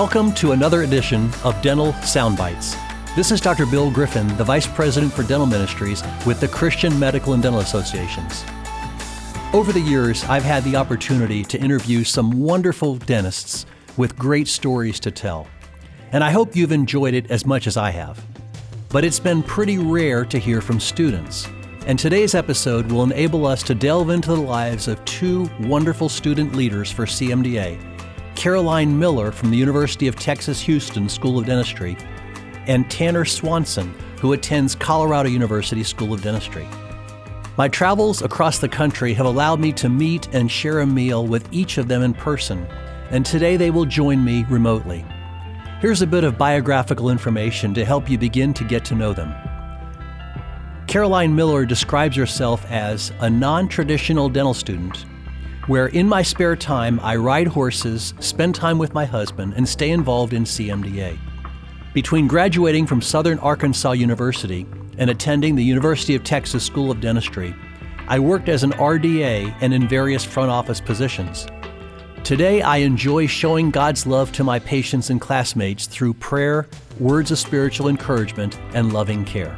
Welcome to another edition of Dental Soundbites. This is Dr. Bill Griffin, the Vice President for Dental Ministries with the Christian Medical and Dental Associations. Over the years, I've had the opportunity to interview some wonderful dentists with great stories to tell. And I hope you've enjoyed it as much as I have. But it's been pretty rare to hear from students. And today's episode will enable us to delve into the lives of two wonderful student leaders for CMDA Caroline Miller from the University of Texas Houston School of Dentistry, and Tanner Swanson, who attends Colorado University School of Dentistry. My travels across the country have allowed me to meet and share a meal with each of them in person, and today they will join me remotely. Here's a bit of biographical information to help you begin to get to know them. Caroline Miller describes herself as a non traditional dental student where in my spare time I ride horses, spend time with my husband, and stay involved in CMDA. Between graduating from Southern Arkansas University and attending the University of Texas School of Dentistry, I worked as an RDA and in various front office positions. Today, I enjoy showing God's love to my patients and classmates through prayer, words of spiritual encouragement, and loving care.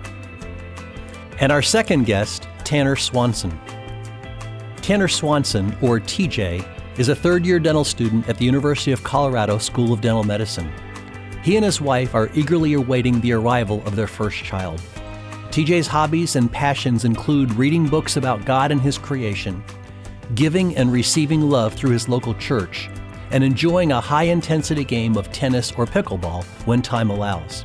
And our second guest, Tanner Swanson. Tanner Swanson, or TJ, is a third year dental student at the University of Colorado School of Dental Medicine. He and his wife are eagerly awaiting the arrival of their first child. TJ's hobbies and passions include reading books about God and His creation, giving and receiving love through his local church, and enjoying a high intensity game of tennis or pickleball when time allows.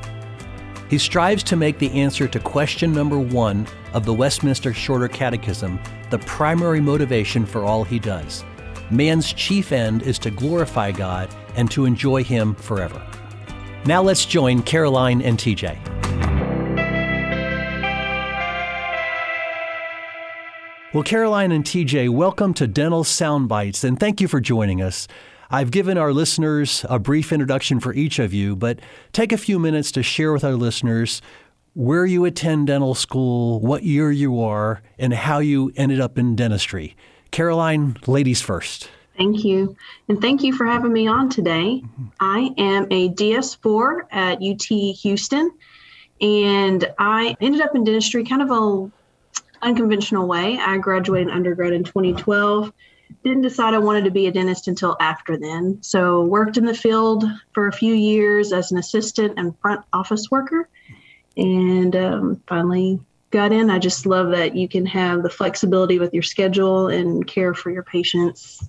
He strives to make the answer to question number one of the Westminster Shorter Catechism the primary motivation for all he does. Man's chief end is to glorify God and to enjoy Him forever. Now let's join Caroline and TJ. Well, Caroline and TJ, welcome to Dental Soundbites, and thank you for joining us. I've given our listeners a brief introduction for each of you, but take a few minutes to share with our listeners where you attend dental school, what year you are, and how you ended up in dentistry. Caroline, ladies first. Thank you. And thank you for having me on today. I am a DS4 at UT Houston, and I ended up in dentistry kind of a unconventional way. I graduated undergrad in 2012 didn't decide I wanted to be a dentist until after then. So worked in the field for a few years as an assistant and front office worker, and um, finally got in. I just love that you can have the flexibility with your schedule and care for your patients,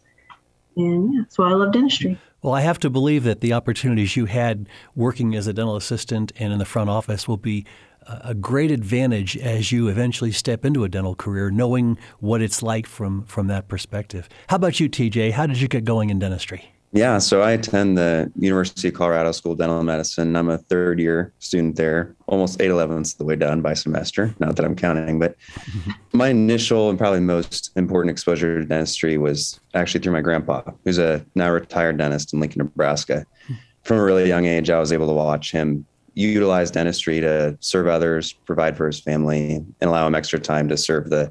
and yeah, that's why I love dentistry. Well, I have to believe that the opportunities you had working as a dental assistant and in the front office will be a great advantage as you eventually step into a dental career, knowing what it's like from from that perspective. How about you, TJ? How did you get going in dentistry? Yeah, so I attend the University of Colorado School of Dental Medicine. I'm a third year student there, almost eight elevenths of the way done by semester. Not that I'm counting, but my initial and probably most important exposure to dentistry was actually through my grandpa, who's a now retired dentist in Lincoln, Nebraska. From a really young age, I was able to watch him utilize dentistry to serve others, provide for his family, and allow him extra time to serve the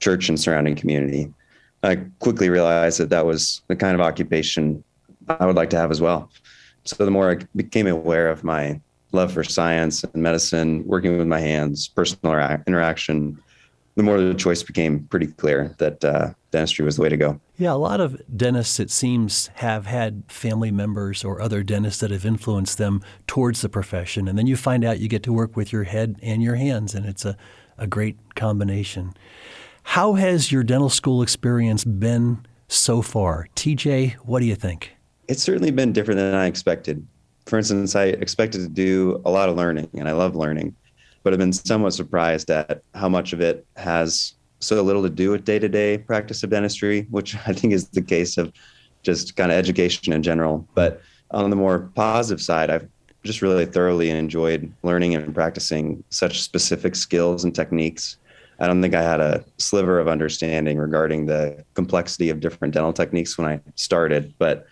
church and surrounding community. I quickly realized that that was the kind of occupation I would like to have as well. So the more I became aware of my love for science and medicine, working with my hands, personal interaction, the more the choice became pretty clear that uh, dentistry was the way to go. Yeah, a lot of dentists, it seems, have had family members or other dentists that have influenced them towards the profession. And then you find out you get to work with your head and your hands, and it's a, a great combination. How has your dental school experience been so far? TJ, what do you think? It's certainly been different than I expected. For instance, I expected to do a lot of learning, and I love learning but I've been somewhat surprised at how much of it has so little to do with day to day practice of dentistry, which I think is the case of just kind of education in general. But on the more positive side, I've just really thoroughly enjoyed learning and practicing such specific skills and techniques. I don't think I had a sliver of understanding regarding the complexity of different dental techniques when I started, but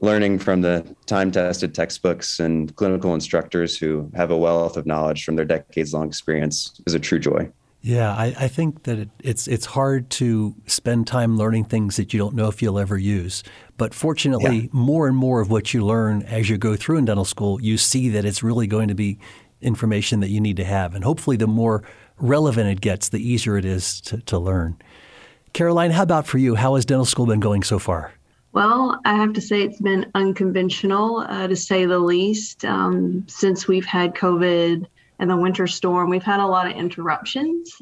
learning from the time tested textbooks and clinical instructors who have a wealth of knowledge from their decades long experience is a true joy. Yeah, I, I think that it, it's it's hard to spend time learning things that you don't know if you'll ever use. But fortunately, yeah. more and more of what you learn as you go through in dental school, you see that it's really going to be information that you need to have. And hopefully, the more relevant it gets, the easier it is to, to learn. Caroline, how about for you? How has dental school been going so far? Well, I have to say it's been unconventional, uh, to say the least. Um, since we've had COVID and the winter storm, we've had a lot of interruptions.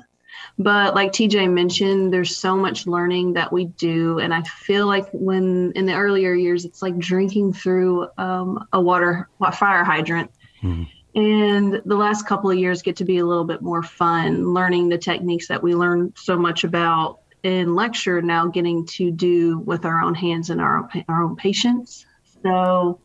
But like TJ mentioned, there's so much learning that we do. And I feel like when in the earlier years, it's like drinking through um, a water fire hydrant. Mm-hmm. And the last couple of years get to be a little bit more fun, learning the techniques that we learn so much about in lecture, now getting to do with our own hands and our, our own patients. So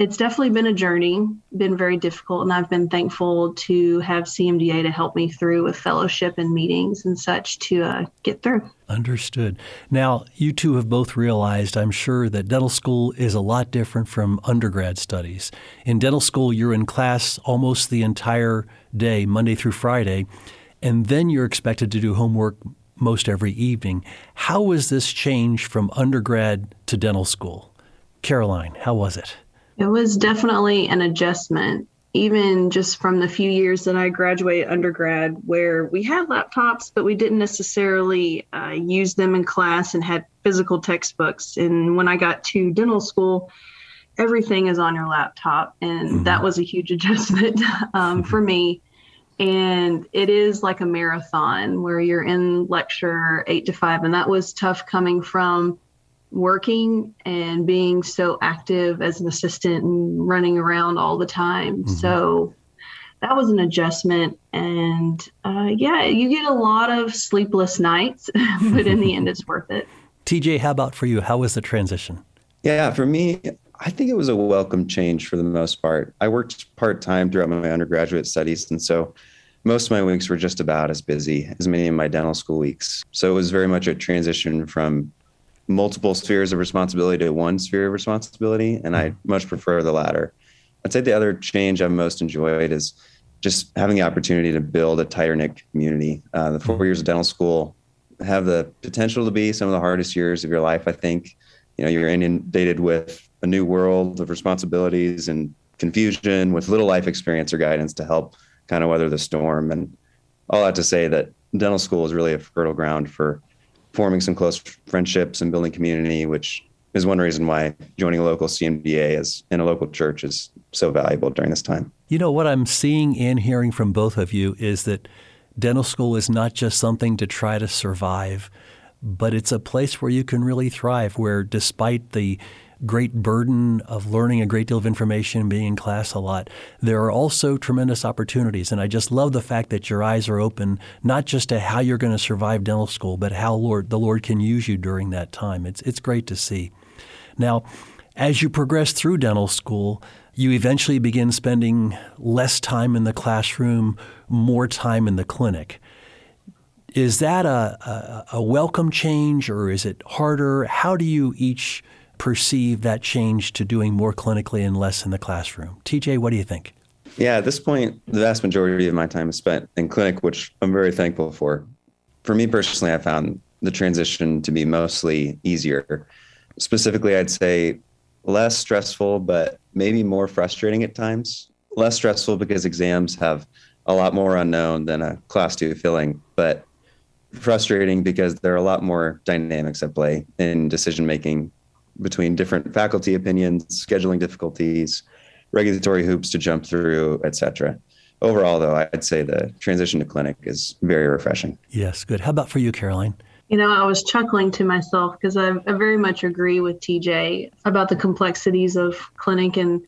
it's definitely been a journey, been very difficult, and I've been thankful to have CMDA to help me through with fellowship and meetings and such to uh, get through. Understood. Now, you two have both realized, I'm sure, that dental school is a lot different from undergrad studies. In dental school, you're in class almost the entire day, Monday through Friday, and then you're expected to do homework most every evening. How was this change from undergrad to dental school? Caroline, how was it? It was definitely an adjustment, even just from the few years that I graduated undergrad, where we had laptops, but we didn't necessarily uh, use them in class and had physical textbooks. And when I got to dental school, everything is on your laptop. And mm-hmm. that was a huge adjustment um, for me. And it is like a marathon where you're in lecture eight to five. And that was tough coming from working and being so active as an assistant and running around all the time. Mm-hmm. So that was an adjustment. And uh, yeah, you get a lot of sleepless nights, but in the end, it's worth it. TJ, how about for you? How was the transition? Yeah, for me, I think it was a welcome change for the most part. I worked part time throughout my undergraduate studies. And so most of my weeks were just about as busy as many of my dental school weeks. So it was very much a transition from multiple spheres of responsibility to one sphere of responsibility, and I much prefer the latter. I'd say the other change I've most enjoyed is just having the opportunity to build a tighter knit community. Uh, the four years of dental school have the potential to be some of the hardest years of your life. I think, you know, you're inundated with a new world of responsibilities and confusion with little life experience or guidance to help kind of weather the storm. And all that to say that dental school is really a fertile ground for forming some close friendships and building community, which is one reason why joining a local CMDA is in a local church is so valuable during this time. You know what I'm seeing and hearing from both of you is that dental school is not just something to try to survive, but it's a place where you can really thrive. Where despite the great burden of learning a great deal of information being in class a lot. There are also tremendous opportunities. And I just love the fact that your eyes are open, not just to how you're going to survive dental school, but how Lord, the Lord can use you during that time. It's, it's great to see. Now, as you progress through dental school, you eventually begin spending less time in the classroom, more time in the clinic. Is that a, a, a welcome change or is it harder? How do you each perceive that change to doing more clinically and less in the classroom. TJ, what do you think? Yeah, at this point, the vast majority of my time is spent in clinic, which I'm very thankful for. For me personally, I found the transition to be mostly easier. Specifically, I'd say less stressful, but maybe more frustrating at times. Less stressful because exams have a lot more unknown than a class two filling, but frustrating because there are a lot more dynamics at play in decision making between different faculty opinions, scheduling difficulties, regulatory hoops to jump through, et cetera. Overall, though, I'd say the transition to clinic is very refreshing. Yes, good. How about for you, Caroline? You know, I was chuckling to myself because I, I very much agree with TJ about the complexities of clinic. And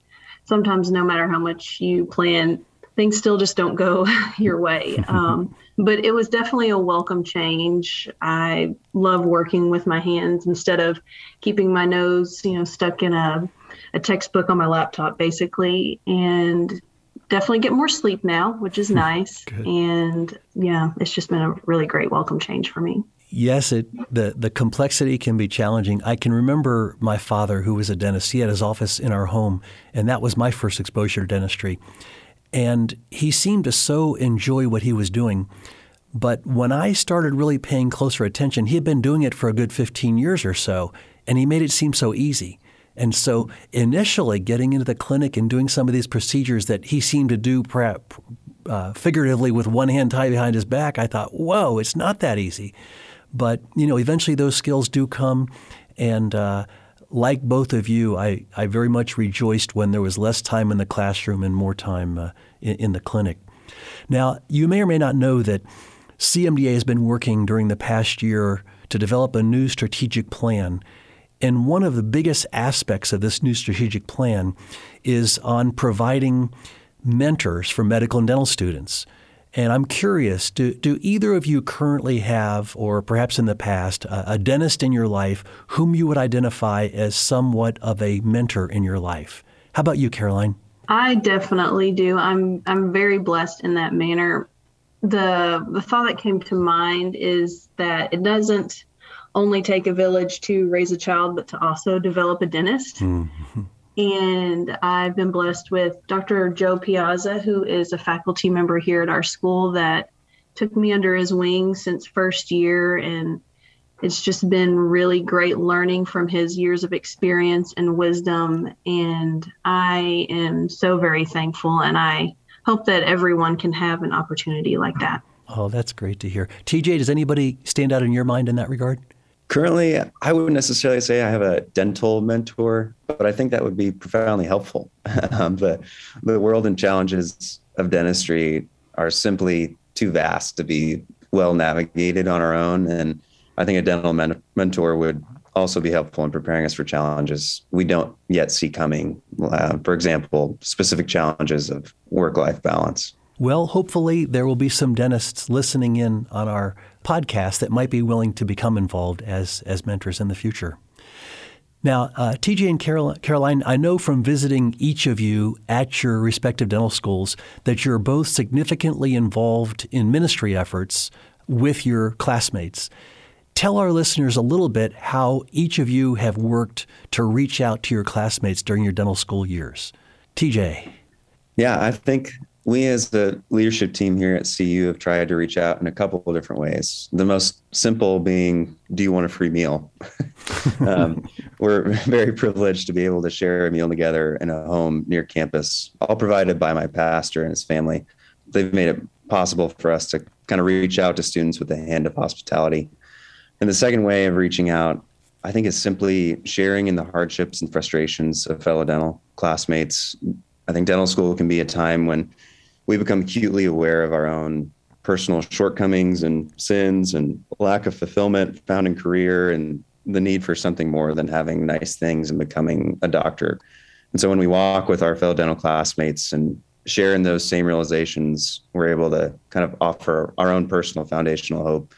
sometimes, no matter how much you plan, things still just don't go your way. Um, but it was definitely a welcome change. I love working with my hands instead of keeping my nose, you know, stuck in a, a textbook on my laptop, basically. And definitely get more sleep now, which is hmm, nice. and yeah, it's just been a really great welcome change for me. Yes, it the the complexity can be challenging. I can remember my father, who was a dentist. He had his office in our home, and that was my first exposure to dentistry. And he seemed to so enjoy what he was doing. But when I started really paying closer attention, he had been doing it for a good 15 years or so, and he made it seem so easy. And so initially, getting into the clinic and doing some of these procedures that he seemed to do perhaps, uh, figuratively with one hand tied behind his back, I thought, whoa, it's not that easy. But you know, eventually those skills do come, and uh, like both of you, I, I very much rejoiced when there was less time in the classroom and more time uh, in, in the clinic. Now, you may or may not know that CMDA has been working during the past year to develop a new strategic plan. And one of the biggest aspects of this new strategic plan is on providing mentors for medical and dental students. And I'm curious do, do either of you currently have, or perhaps in the past, a, a, dentist in your life whom you would identify as somewhat of a mentor in your life? How about you, Caroline? I definitely do. I'm I'm very blessed in that manner. The the thought that came to mind is that it doesn't only take a village to raise a child, but to also develop a dentist. Mm-hmm. And I've been blessed with Dr. Joe Piazza, who is a faculty member here at our school that took me under his wing since first year. And it's just been really great learning from his years of experience and wisdom. And I am so very thankful. And I hope that everyone can have an opportunity like that. Oh, that's great to hear. TJ, does anybody stand out in your mind in that regard? Currently, I wouldn't necessarily say I have a dental mentor, but I think that would be profoundly helpful. um, the, the world and challenges of dentistry are simply too vast to be well navigated on our own. And I think a dental men- mentor would also be helpful in preparing us for challenges we don't yet see coming. Uh, for example, specific challenges of work life balance. Well, hopefully, there will be some dentists listening in on our podcast that might be willing to become involved as, as mentors in the future. Now, uh, TJ and Carol, Caroline, I know from visiting each of you at your respective dental schools that you're both significantly involved in ministry efforts with your classmates. Tell our listeners a little bit how each of you have worked to reach out to your classmates during your dental school years. TJ. Yeah, I think we as the leadership team here at CU have tried to reach out in a couple of different ways. The most simple being, do you want a free meal? um, we're very privileged to be able to share a meal together in a home near campus, all provided by my pastor and his family. They've made it possible for us to kind of reach out to students with a hand of hospitality. And the second way of reaching out, I think, is simply sharing in the hardships and frustrations of fellow dental classmates. I think dental school can be a time when we become acutely aware of our own personal shortcomings and sins and lack of fulfillment found in career and the need for something more than having nice things and becoming a doctor. And so when we walk with our fellow dental classmates and share in those same realizations, we're able to kind of offer our own personal foundational hope,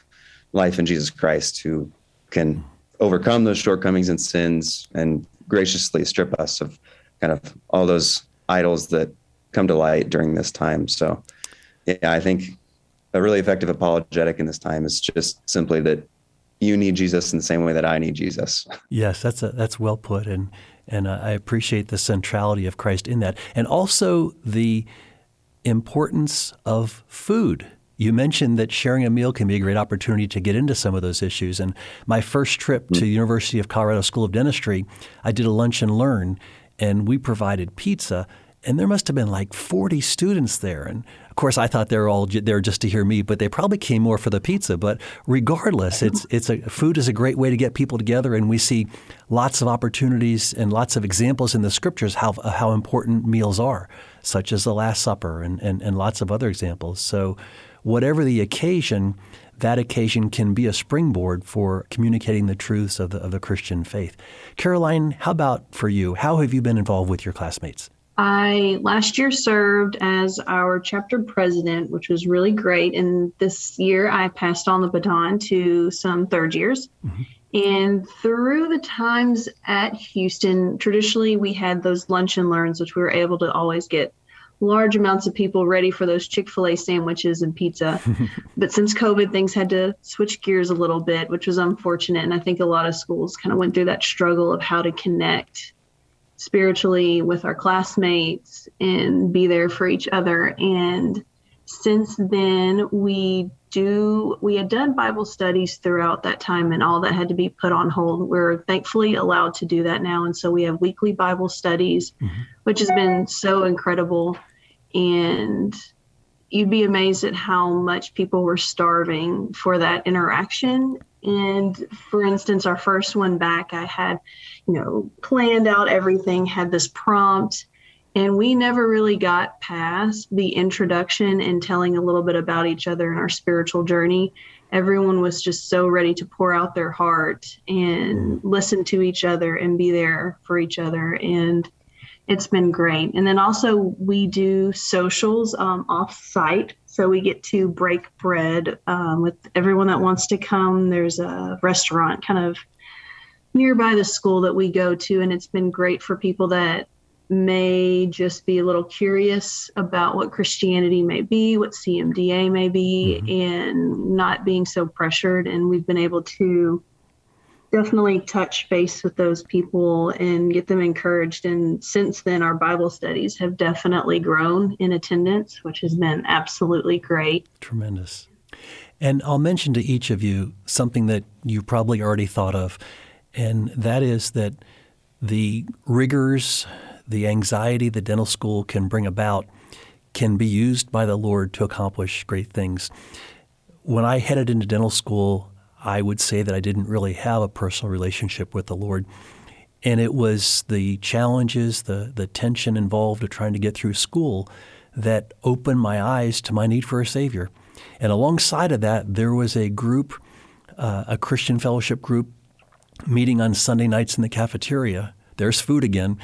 life in Jesus Christ, who can overcome those shortcomings and sins and graciously strip us of kind of all those idols that come to light during this time. So, yeah, I think a really effective apologetic in this time is just simply that you need Jesus in the same way that I need Jesus. Yes, that's a, that's well put, and and uh, I appreciate the centrality of Christ in that, and also the importance of food. You mentioned that sharing a meal can be a great opportunity to get into some of those issues. And my first trip to the University of Colorado School of Dentistry, I did a lunch and learn, and we provided pizza and there must have been like 40 students there. And of course, I thought they were all there just to hear me, but they probably came more for the pizza. But regardless, it's it's a food is a great way to get people together, and we see lots of opportunities and lots of examples in the scriptures how how important meals are, such as the Last Supper and and, and lots of other examples. So, whatever the occasion. That occasion can be a springboard for communicating the truths of the, of the Christian faith. Caroline, how about for you? How have you been involved with your classmates? I last year served as our chapter president, which was really great. And this year I passed on the baton to some third years. Mm-hmm. And through the times at Houston, traditionally we had those lunch and learns, which we were able to always get large amounts of people ready for those Chick fil A sandwiches and pizza. but since COVID, things had to switch gears a little bit, which was unfortunate. And I think a lot of schools kind of went through that struggle of how to connect spiritually with our classmates and be there for each other. And since then, we do, we had done Bible studies throughout that time, and all that had to be put on hold. We're thankfully allowed to do that now. And so we have weekly Bible studies, mm-hmm. which has been so incredible. And you'd be amazed at how much people were starving for that interaction. And for instance, our first one back, I had, you know, planned out everything, had this prompt, and we never really got past the introduction and telling a little bit about each other and our spiritual journey. Everyone was just so ready to pour out their heart and listen to each other and be there for each other. And it's been great. And then also, we do socials um, off site. So we get to break bread um, with everyone that wants to come. There's a restaurant kind of nearby the school that we go to, and it's been great for people that may just be a little curious about what Christianity may be, what CMDA may be, mm-hmm. and not being so pressured. And we've been able to definitely touch base with those people and get them encouraged. And since then, our Bible studies have definitely grown in attendance, which has been absolutely great. Tremendous. And I'll mention to each of you something that you probably already thought of, and that is that the rigors the anxiety the dental school can bring about can be used by the Lord to accomplish great things. When I headed into dental school, I would say that I didn't really have a personal relationship with the Lord. And it was the challenges, the, the tension involved of trying to get through school that opened my eyes to my need for a Savior. And alongside of that, there was a group, uh, a Christian fellowship group, meeting on Sunday nights in the cafeteria. There's food again.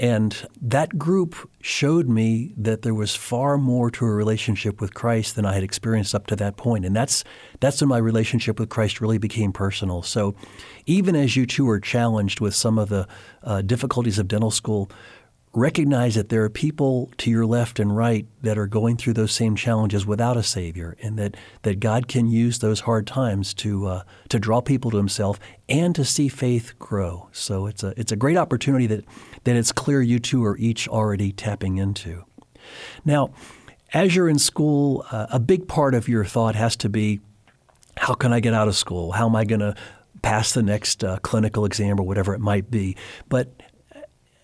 And that group showed me that there was far more to a relationship with Christ than I had experienced up to that point. And that's that's when my relationship with Christ really became personal. So even as you two are challenged with some of the uh, difficulties of dental school, recognize that there are people to your left and right that are going through those same challenges without a savior and that, that God can use those hard times to uh, to draw people to himself and to see faith grow. So it's a it's a great opportunity that that it's clear you two are each already tapping into. Now, as you're in school, uh, a big part of your thought has to be how can I get out of school? How am I going to pass the next uh, clinical exam or whatever it might be? But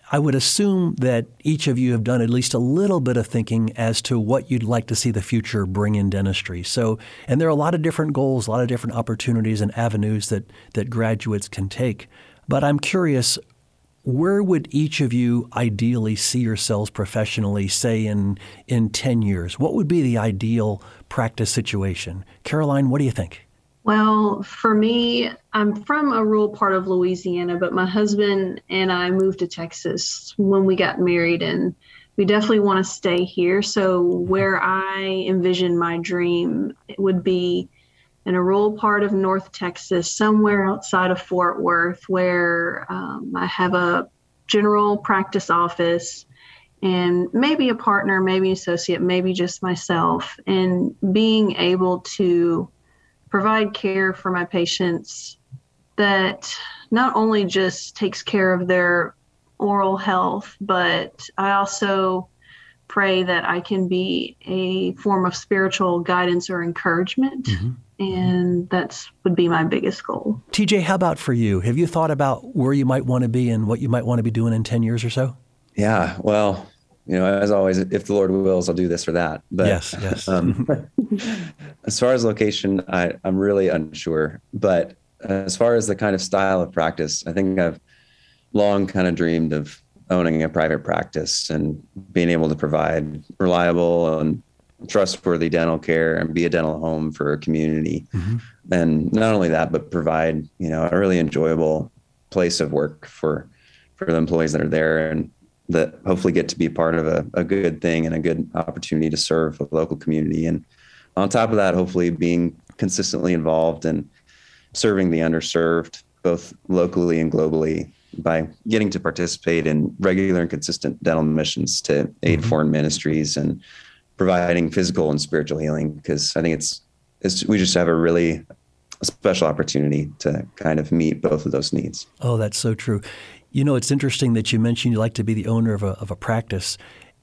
I would assume that each of you have done at least a little bit of thinking as to what you'd like to see the future bring in dentistry. So, and there are a lot of different goals, a lot of different opportunities and avenues that, that graduates can take. But I'm curious, where would each of you ideally see yourselves professionally, say in, in 10 years? What would be the ideal practice situation? Caroline, what do you think? Well, for me, I'm from a rural part of Louisiana, but my husband and I moved to Texas when we got married, and we definitely want to stay here. So, where I envision my dream would be in a rural part of North Texas, somewhere outside of Fort Worth, where um, I have a general practice office and maybe a partner, maybe associate, maybe just myself, and being able to provide care for my patients that not only just takes care of their oral health, but I also pray that I can be a form of spiritual guidance or encouragement. Mm-hmm. And that's would be my biggest goal. TJ, how about for you? Have you thought about where you might want to be and what you might want to be doing in 10 years or so? Yeah, well, you know, as always, if the Lord wills, I'll do this or that. But yes, yes. um, as far as location, I, I'm really unsure. But as far as the kind of style of practice, I think I've long kind of dreamed of owning a private practice and being able to provide reliable and trustworthy dental care and be a dental home for a community. Mm-hmm. And not only that, but provide, you know, a really enjoyable place of work for for the employees that are there and that hopefully get to be part of a, a good thing and a good opportunity to serve a local community. And on top of that, hopefully being consistently involved in serving the underserved, both locally and globally, by getting to participate in regular and consistent dental missions to aid mm-hmm. foreign ministries and providing physical and spiritual healing. Because I think it's, it's we just have a really special opportunity to kind of meet both of those needs. Oh, that's so true. You know, it's interesting that you mentioned you like to be the owner of a, of a practice,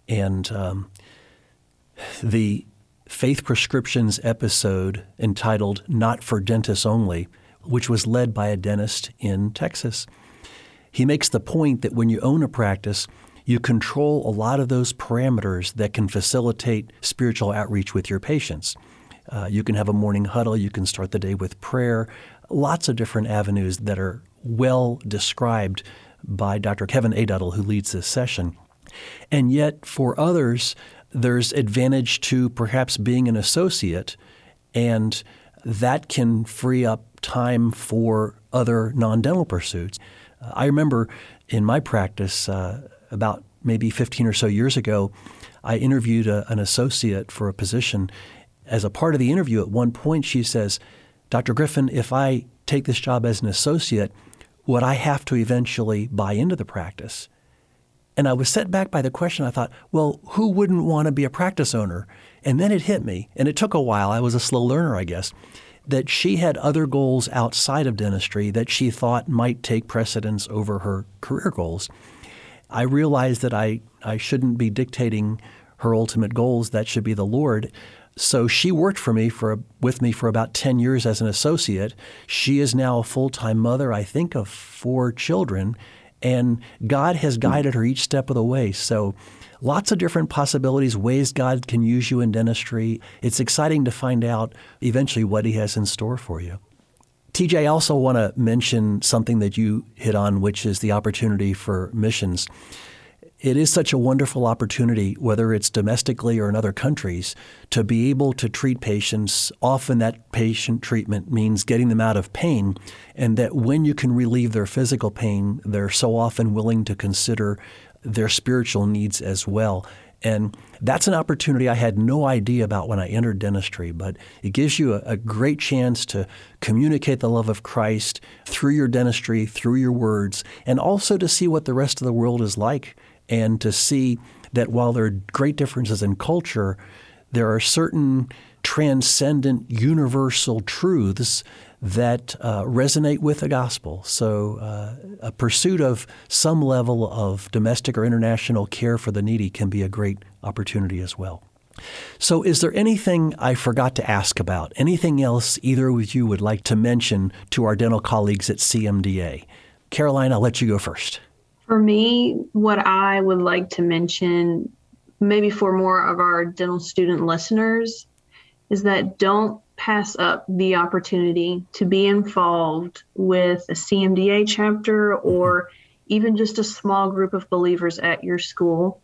and um, the Faith Prescriptions episode entitled Not for Dentists Only, which was led by a dentist in Texas. He makes the point that when you own a practice, you control a lot of those parameters that can facilitate spiritual outreach with your patients. Uh, you can have a morning huddle, you can start the day with prayer, lots of different avenues that are well described by Dr. Kevin Aduttle, who leads this session. And yet, for others, there's advantage to perhaps being an associate, and that can free up time for other non dental pursuits. Uh, I remember in my practice uh, about maybe 15 or so years ago, I interviewed a, an associate for a position. As a part of the interview, at one point, she says, Dr. Griffin, if I take this job as an associate, would I have to eventually buy into the practice? And I was set back by the question. I thought, well, who wouldn't want to be a practice owner? And then it hit me, and it took a while. I was a slow learner, I guess, that she had other goals outside of dentistry that she thought might take precedence over her career goals. I realized that I, I shouldn't be dictating her ultimate goals. That should be the Lord. So she worked for me for with me for about 10 years as an associate. She is now a full-time mother, I think of four children, and God has guided her each step of the way. So lots of different possibilities, ways God can use you in dentistry. It's exciting to find out eventually what he has in store for you. TJ, I also want to mention something that you hit on, which is the opportunity for missions. It is such a wonderful opportunity, whether it's domestically or in other countries, to be able to treat patients. Often that patient treatment means getting them out of pain, and that when you can relieve their physical pain, they're so often willing to consider their spiritual needs as well. And that's an opportunity I had no idea about when I entered dentistry, but it gives you a, a, great chance to communicate the love of Christ through your dentistry, through your words, and also to see what the rest of the world is like and to see that while there are great differences in culture, there are certain transcendent universal truths that uh, resonate with the gospel. So, uh, a pursuit of some level of domestic or international care for the needy can be a great opportunity as well. So, is there anything I forgot to ask about? Anything else either of you would like to mention to our dental colleagues at CMDA? Caroline, I'll let you go first. For me, what I would like to mention, maybe for more of our dental student listeners, is that don't pass up the opportunity to be involved with a CMDA chapter or even just a small group of believers at your school.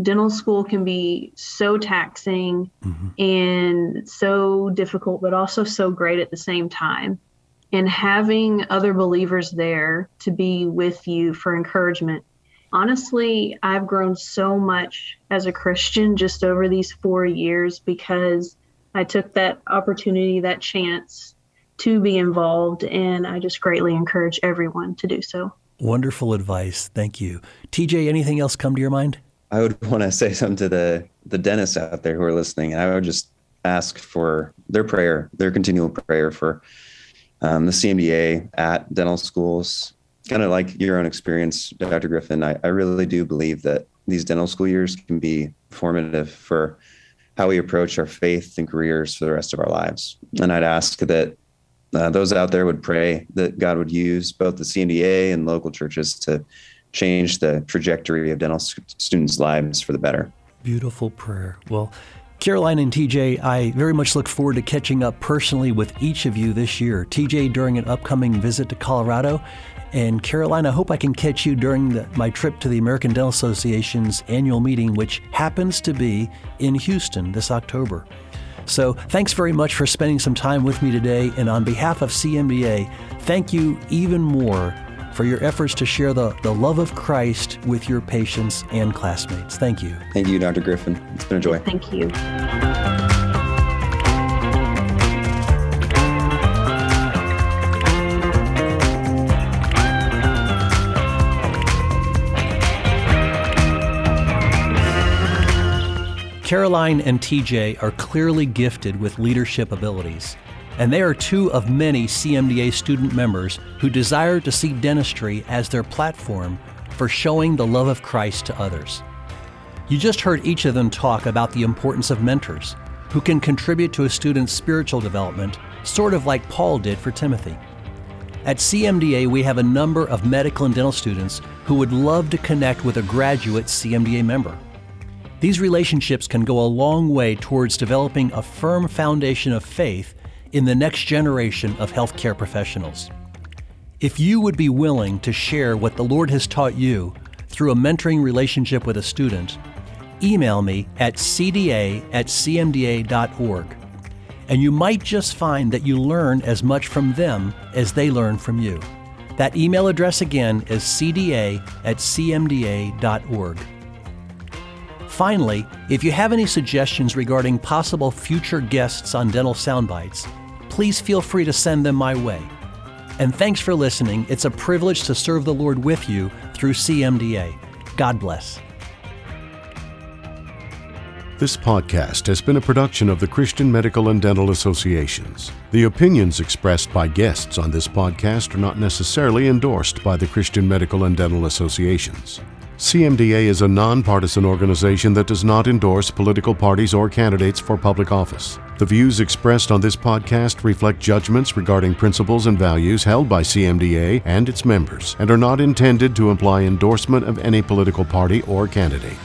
Dental school can be so taxing mm-hmm. and so difficult, but also so great at the same time. And having other believers there to be with you for encouragement. Honestly, I've grown so much as a Christian just over these four years because I took that opportunity, that chance to be involved, and I just greatly encourage everyone to do so. Wonderful advice. Thank you. TJ, anything else come to your mind? I would want to say something to the the dentists out there who are listening, and I would just ask for their prayer, their continual prayer for um, the CMDA at dental schools. Kind of like your own experience, Dr. Griffin. I, I really do believe that these dental school years can be formative for how we approach our faith and careers for the rest of our lives. And I'd ask that uh, those out there would pray that God would use both the CMDA and local churches to change the trajectory of dental students' lives for the better. Beautiful prayer. Well, Caroline and TJ, I very much look forward to catching up personally with each of you this year. TJ, during an upcoming visit to Colorado, and Caroline, I hope I can catch you during the, my trip to the American Dental Association's annual meeting, which happens to be in Houston this October. So thanks very much for spending some time with me today. And on behalf of CMDA, thank you even more for your efforts to share the, the love of Christ with your patients and classmates. Thank you. Thank you, Dr. Griffin. It's been a joy. Thank you. Caroline and TJ are clearly gifted with leadership abilities, and they are two of many CMDA student members who desire to see dentistry as their platform for showing the love of Christ to others. You just heard each of them talk about the importance of mentors, who can contribute to a student's spiritual development, sort of like Paul did for Timothy. At CMDA, we have a number of medical and dental students who would love to connect with a graduate CMDA member. These relationships can go a long way towards developing a firm foundation of faith in the next generation of healthcare professionals. If you would be willing to share what the Lord has taught you through a mentoring relationship with a student, email me at cda at cmda.org. And you might just find that you learn as much from them as they learn from you. That email address again is cda at cmda.org. Finally, if you have any suggestions regarding possible future guests on Dental Soundbites, please feel free to send them my way. And thanks for listening. It's a privilege to serve the Lord with you through CMDA. God bless. This podcast has been a production of the Christian Medical and Dental Associations. The opinions expressed by guests on this podcast are not necessarily endorsed by the Christian Medical and Dental Associations. CMDA is a nonpartisan organization that does not endorse political parties or candidates for public office. The views expressed on this podcast reflect judgments regarding principles and values held by CMDA and its members and are not intended to imply endorsement of any political party or candidate.